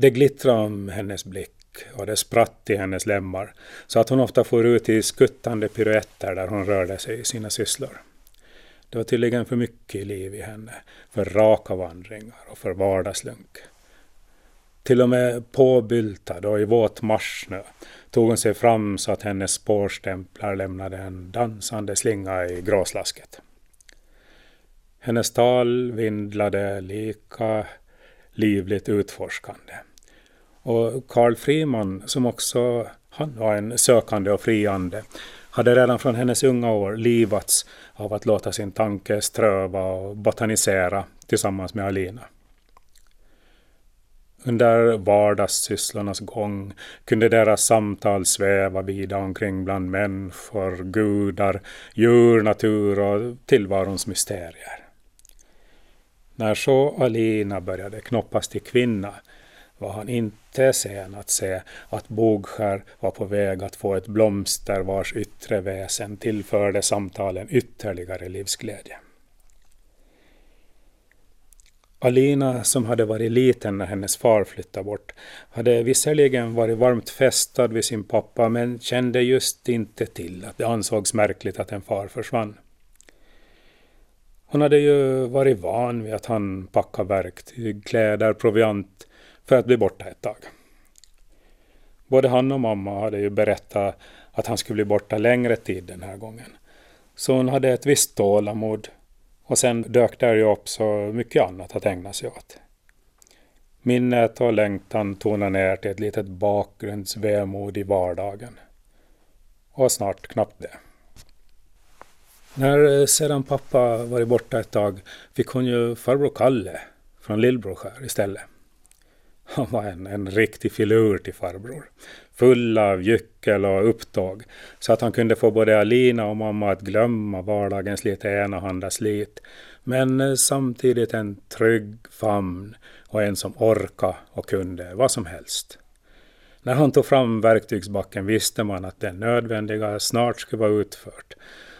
Det glittrade om hennes blick och det spratt i hennes lemmar så att hon ofta for ut i skuttande piruetter där hon rörde sig i sina sysslor. Det var tydligen för mycket liv i henne, för raka vandringar och för vardagslunk. Till och med påbyltad och i våt marssnö tog hon sig fram så att hennes spårstämplar lämnade en dansande slinga i gråslasket. Hennes tal vindlade lika livligt utforskande. Och Karl Friman, som också han var en sökande och friande, hade redan från hennes unga år livats av att låta sin tanke ströva och botanisera tillsammans med Alina. Under vardagssysslornas gång kunde deras samtal sväva vida omkring bland människor, gudar, djur, natur och tillvarons mysterier. När så Alina började knoppas till kvinna var han inte sen att se att Bogskär var på väg att få ett blomster vars yttre väsen tillförde samtalen ytterligare livsglädje. Alina, som hade varit liten när hennes far flyttade bort, hade visserligen varit varmt fästad vid sin pappa men kände just inte till att det ansågs märkligt att en far försvann. Hon hade ju varit van vid att han packade verktyg, kläder, proviant för att bli borta ett tag. Både han och mamma hade ju berättat att han skulle bli borta längre tid den här gången. Så hon hade ett visst tålamod och sen dök där ju upp så mycket annat att ägna sig åt. Minnet och längtan tonade ner till ett litet bakgrundsvemod i vardagen. Och snart knappt det. När eh, sedan pappa varit borta ett tag fick hon ju farbror Kalle från Lillbroskär istället. Han var en, en riktig filur till farbror. Full av gyckel och upptåg. Så att han kunde få både Alina och mamma att glömma vardagens lite enahanda slit. Men eh, samtidigt en trygg famn och en som orka och kunde vad som helst. När han tog fram verktygsbacken visste man att det nödvändiga snart skulle vara utfört.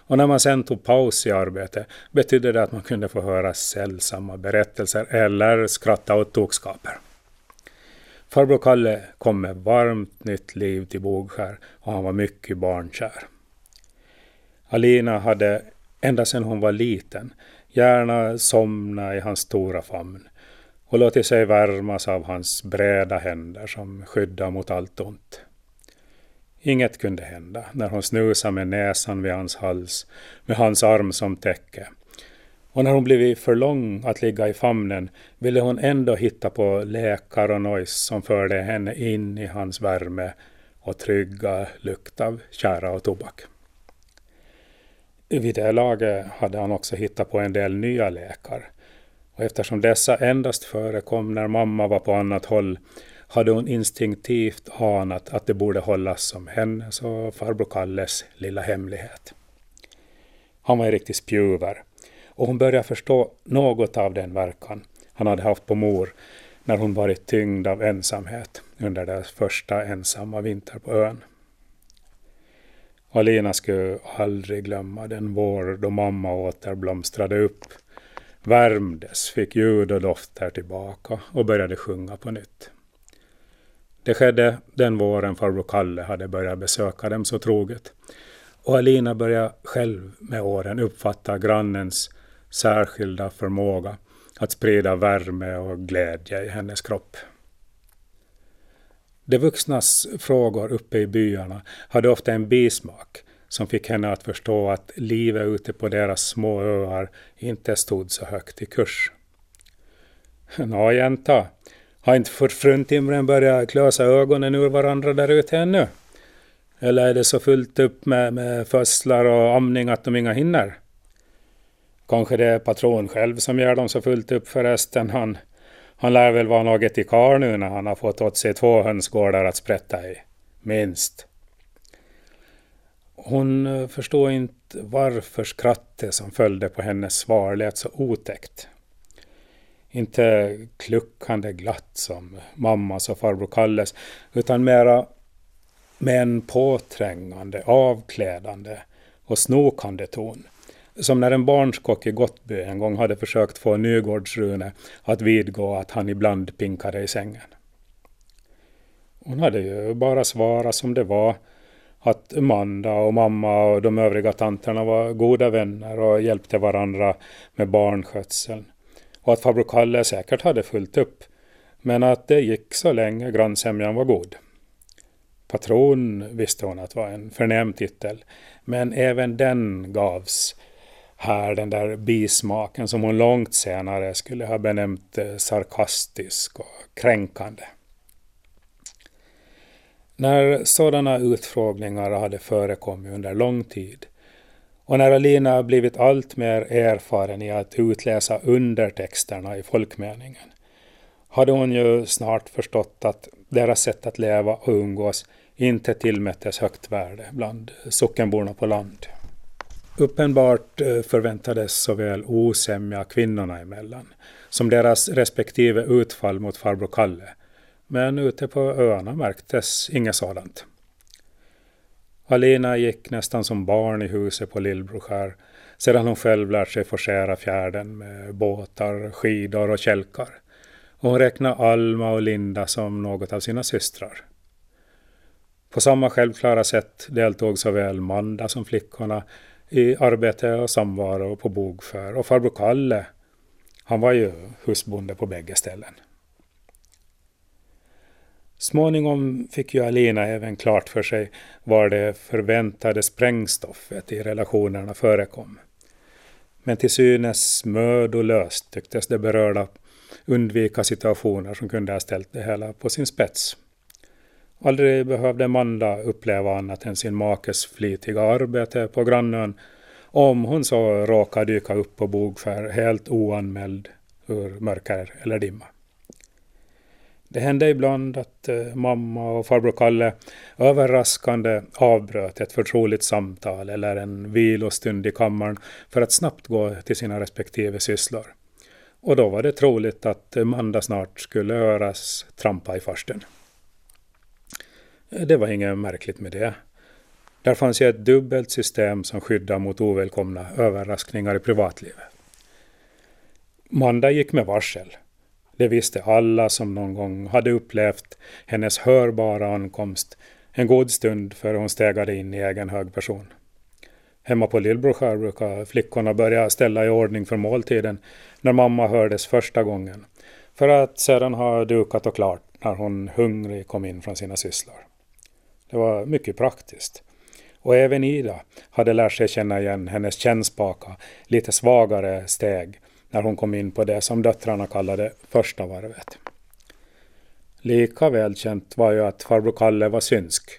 Och när man sen tog paus i arbetet betydde det att man kunde få höra sällsamma berättelser eller skratta åt tokskaper. Farbror Kalle kom med varmt nytt liv till Bogskär och han var mycket barnkär. Alina hade ända sedan hon var liten gärna somnat i hans stora famn och låtit sig värmas av hans breda händer som skyddar mot allt ont. Inget kunde hända när hon snusade med näsan vid hans hals med hans arm som täcke och när hon blivit för lång att ligga i famnen ville hon ändå hitta på läkar och nojs som förde henne in i hans värme och trygga lukt av kära och tobak. Vid det laget hade han också hittat på en del nya läkar och eftersom dessa endast förekom när mamma var på annat håll hade hon instinktivt anat att det borde hållas som hennes och farbror Kalles lilla hemlighet. Han var en riktig spjuver och hon började förstå något av den verkan han hade haft på mor när hon varit tyngd av ensamhet under deras första ensamma vinter på ön. Alina skulle aldrig glömma den vår då mamma åter blomstrade upp, värmdes, fick ljud och dofter tillbaka och började sjunga på nytt. Det skedde den våren farbror Kalle hade börjat besöka dem så troget. Och Alina började själv med åren uppfatta grannens särskilda förmåga att sprida värme och glädje i hennes kropp. De vuxnas frågor uppe i byarna hade ofta en bismak som fick henne att förstå att livet ute på deras små öar inte stod så högt i kurs. Nå jänta, har inte fruntimren börjat klösa ögonen ur varandra där ute ännu? Eller är det så fullt upp med, med födslar och amning att de inga hinner? Kanske det är patron själv som gör dem så fullt upp förresten. Han, han lär väl vara något i kar nu när han har fått åt sig två hönsgårdar att sprätta i. Minst. Hon eh, förstod inte varför skrattet som följde på hennes svar lät så otäckt. Inte kluckande glatt som mammas och farbror Kalles, utan mera med en påträngande, avklädande och snokande ton som när en barnskock i Gottby en gång hade försökt få Nygårdsrune att vidgå att han ibland pinkade i sängen. Hon hade ju bara svarat som det var att Amanda och mamma och de övriga tanterna var goda vänner och hjälpte varandra med barnskötseln. Och att farbror Kalle säkert hade fullt upp. Men att det gick så länge grannsämjan var god. Patron visste hon att var en förnäm titel. Men även den gavs här den där bismaken som hon långt senare skulle ha benämnt eh, sarkastisk och kränkande. När sådana utfrågningar hade förekommit under lång tid och när Alina blivit allt mer erfaren i att utläsa undertexterna i folkmeningen hade hon ju snart förstått att deras sätt att leva och umgås inte tillmättes högt värde bland sockenborna på land. Uppenbart eh, förväntades såväl osämja kvinnorna emellan som deras respektive utfall mot farbror Kalle. Men ute på öarna märktes inget sådant. Alina gick nästan som barn i huset på Lillbroskär sedan hon själv lärt sig forcera fjärden med båtar, skidor och kälkar. Och hon räknade Alma och Linda som något av sina systrar. På samma självklara sätt deltog såväl Manda som flickorna i arbete och samvaro på Bogför. Och farbror Kalle, han var ju husbonde på bägge ställen. Småningom fick ju Alina även klart för sig var det förväntade sprängstoffet i relationerna förekom. Men till synes mödolöst tycktes det berörda undvika situationer som kunde ha ställt det hela på sin spets. Aldrig behövde Manda uppleva annat än sin makes flitiga arbete på grannön om hon så råkade dyka upp på bogfär helt oanmäld ur mörker eller dimma. Det hände ibland att eh, mamma och farbror Kalle överraskande avbröt ett förtroligt samtal eller en vilostund i kammaren för att snabbt gå till sina respektive sysslor. Och då var det troligt att Manda snart skulle höras trampa i farstun. Eh, det var inget märkligt med det. Där fanns ju ett dubbelt system som skyddar mot ovälkomna överraskningar i privatlivet. Manda gick med varsel. Det visste alla som någon gång hade upplevt hennes hörbara ankomst en god stund före hon stegade in i egen hög person. Hemma på Lillbroskär brukar flickorna börja ställa i ordning för måltiden när mamma hördes första gången, för att sedan ha dukat och klart när hon hungrig kom in från sina sysslor. Det var mycket praktiskt. Och även Ida hade lärt sig känna igen hennes kännspaka, lite svagare steg när hon kom in på det som döttrarna kallade första varvet. Lika välkänt var ju att farbror Kalle var synsk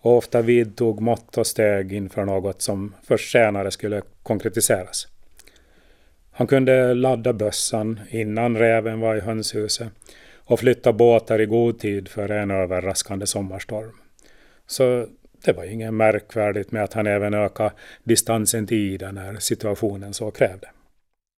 och ofta vidtog mått och steg inför något som först senare skulle konkretiseras. Han kunde ladda bössan innan räven var i hönshuset och flytta båtar i god tid för en överraskande sommarstorm. Så det var inget märkvärdigt med att han även ökade distansen till Ida när situationen så krävde.